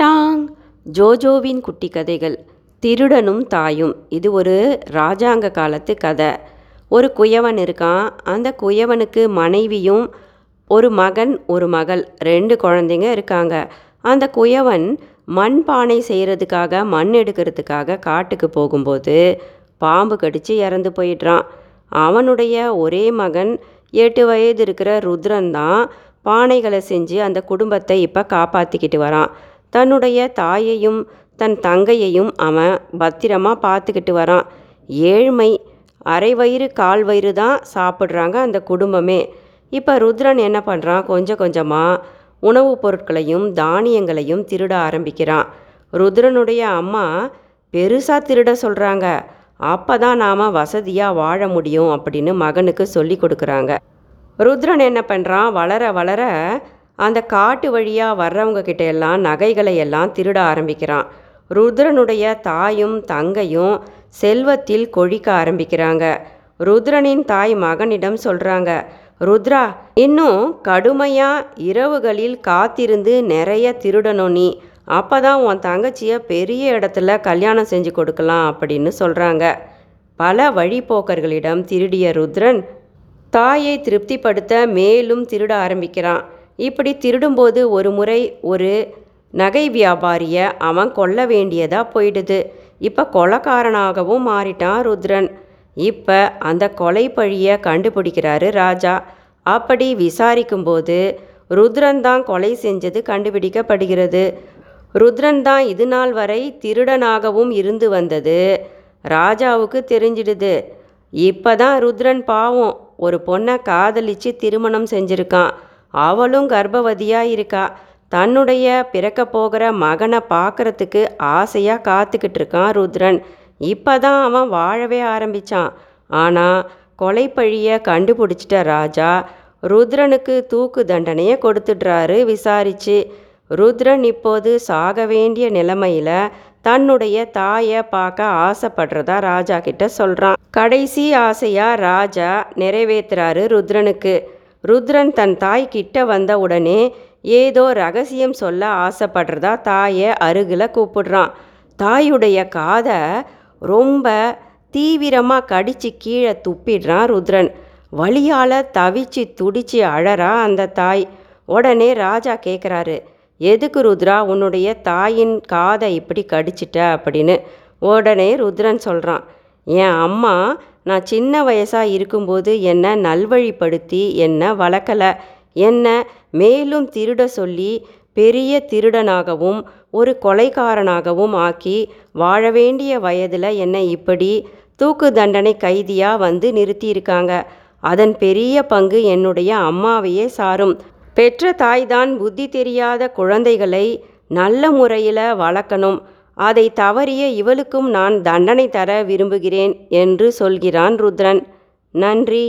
Tang. ஜோஜோவின் குட்டி கதைகள் திருடனும் தாயும். இது ஒரு ராஜாங்க காலத்து கதை. ஒரு குயவன் இருக்கான். அந்த குயவனுக்கு மனைவியும் ஒரு மகன் ஒரு மகள். ரெண்டு குழந்தைங்க இருக்காங்க. அந்த குயவன் மண் பானை செய்கிறதுக்காக மண் எடுக்கிறதுக்காக காட்டுக்கு போகும்போது பாம்பு கடித்து இறந்து போயிடுறான். அவனுடைய ஒரே மகன் எட்டு வயது இருக்கிற ருத்ரன் தான் பானைகளை செஞ்சு அந்த குடும்பத்தை இப்போ காப்பாற்றிக்கிட்டு வரான். தன்னுடைய தாயையும் தன் தங்கையையும் அவன் பத்திரமா பார்த்துக்கிட்டு வரான். ஏழ்மை அரை வயிறு கால் வயிறு தான் சாப்பிட்றாங்க அந்த குடும்பமே. இப்போ ருத்ரன் என்ன பண்ணுறான் கொஞ்சம் கொஞ்சமாக உணவுப் பொருட்களையும் தானியங்களையும் திருட ஆரம்பிக்கிறான். ருத்ரனுடைய அம்மா பெருசாக திருட சொல்கிறாங்க அப்போ தான் நாம் வசதியாக வாழ முடியும் அப்படின்னு மகனுக்கு சொல்லி கொடுக்குறாங்க. ருத்ரன் என்ன பண்ணுறான் வளர வளர அந்த காட்டு வழியாக வர்றவங்க கிட்ட எல்லாம் நகைகளை எல்லாம் திருட ஆரம்பிக்கிறான். ருத்ரனுடைய தாயும் தங்கையும் செல்வத்தில் கொழிக்க ஆரம்பிக்கிறாங்க. ருத்ரனின் தாய் மகனிடம் சொல்கிறாங்க ருத்ரா இன்னும் கடுமையாக இரவுகளில் காத்திருந்து நிறைய திருடணும் நீ. அப்போ தான் உன் தங்கச்சியை பெரிய இடத்துல கல்யாணம் செஞ்சு கொடுக்கலாம் அப்படின்னு சொல்கிறாங்க பல வழிப்போக்கர்களிடம் திருடிய ருத்ரன் தாயை திருப்திப்படுத்த மேலும் திருட ஆரம்பிக்கிறான். இப்படி திருடும்போது ஒரு முறை ஒரு நகை வியாபாரியை அவன் கொல்ல வேண்டியதாக போயிடுது. இப்போ கொலைக்காரனாகவும் மாறிட்டான் ருத்ரன். இப்போ அந்த கொலை பழியை கண்டுபிடிக்கிறாரு ராஜா. அப்படி விசாரிக்கும்போது ருத்ரன் தான் கொலை செஞ்சது கண்டுபிடிக்கப்படுகிறது. ருத்ரன் தான் இது நாள் வரை திருடனாகவும் இருந்து வந்தது. ராஜாவுக்கு தெரிஞ்சிடுது. இப்போ தான் ருத்ரன் பாவம். ஒரு பொண்ணை காதலிச்சு திருமணம் செஞ்சுருக்கான். அவளும் கர்ப்பவதியாக இருக்கா தன்னுடைய பிறக்க போகிற மகனை பார்க்கறதுக்கு ஆசையாக காத்துக்கிட்டு இருக்கான் ருத்ரன். இப்போ தான் அவன் வாழவே ஆரம்பித்தான் ஆனால் கொலைப்பழியை கண்டுபிடிச்சிட்ட ராஜா ருத்ரனுக்கு தூக்கு தண்டனையை கொடுத்துடுறாரு விசாரிச்சு. ருத்ரன் இப்போது சாக வேண்டிய நிலைமையில் தன்னுடைய தாயை பார்க்க ஆசைப்படுறதா ராஜா கிட்ட சொல்கிறான் கடைசி ஆசையாக ராஜா நிறைவேற்றுறாரு ருத்ரனுக்கு. ருத்ரன் தன் தாய் கிட்ட வந்த உடனே ஏதோ ரகசியம் சொல்ல ஆசைப்படுறதா தாயை அருகில் கூப்பிடுறான். தாயுடைய காதை ரொம்ப தீவிரமாக கடித்து கீழே துப்பிடுறான் ருத்ரன். வழியால் தவிச்சு துடிச்சு அழறா அந்த தாய். உடனே ராஜா கேட்குறாரு எதுக்கு ருத்ரா உன்னுடைய தாயின் காதை இப்படி கடிச்சிட்ட? அப்படின்னு. உடனே ருத்ரன் சொல்கிறான் என் அம்மா நான் சின்ன வயசாக இருக்கும்போது என்னை நல்வழிப்படுத்தி என்னை வளர்க்கலை என்னை மேலும் திருட சொல்லி பெரிய திருடனாகவும் ஒரு கொலைகாரனாகவும் ஆக்கி வாழ வேண்டிய வயதில் என்னை இப்படி தூக்கு தண்டனை கைதியாக வந்து நிறுத்தியிருக்காங்க. அதன் பெரிய பங்கு என்னுடைய அம்மாவையே சாரும். பெற்ற தாய்தான் புத்தி தெரியாத குழந்தைகளை நல்ல முறையில் வளர்க்கணும். அதை தவறிய இவளுக்கும் நான் தண்டனை தர விரும்புகிறேன் என்று சொல்கிறான் ருத்ரன். நன்றி.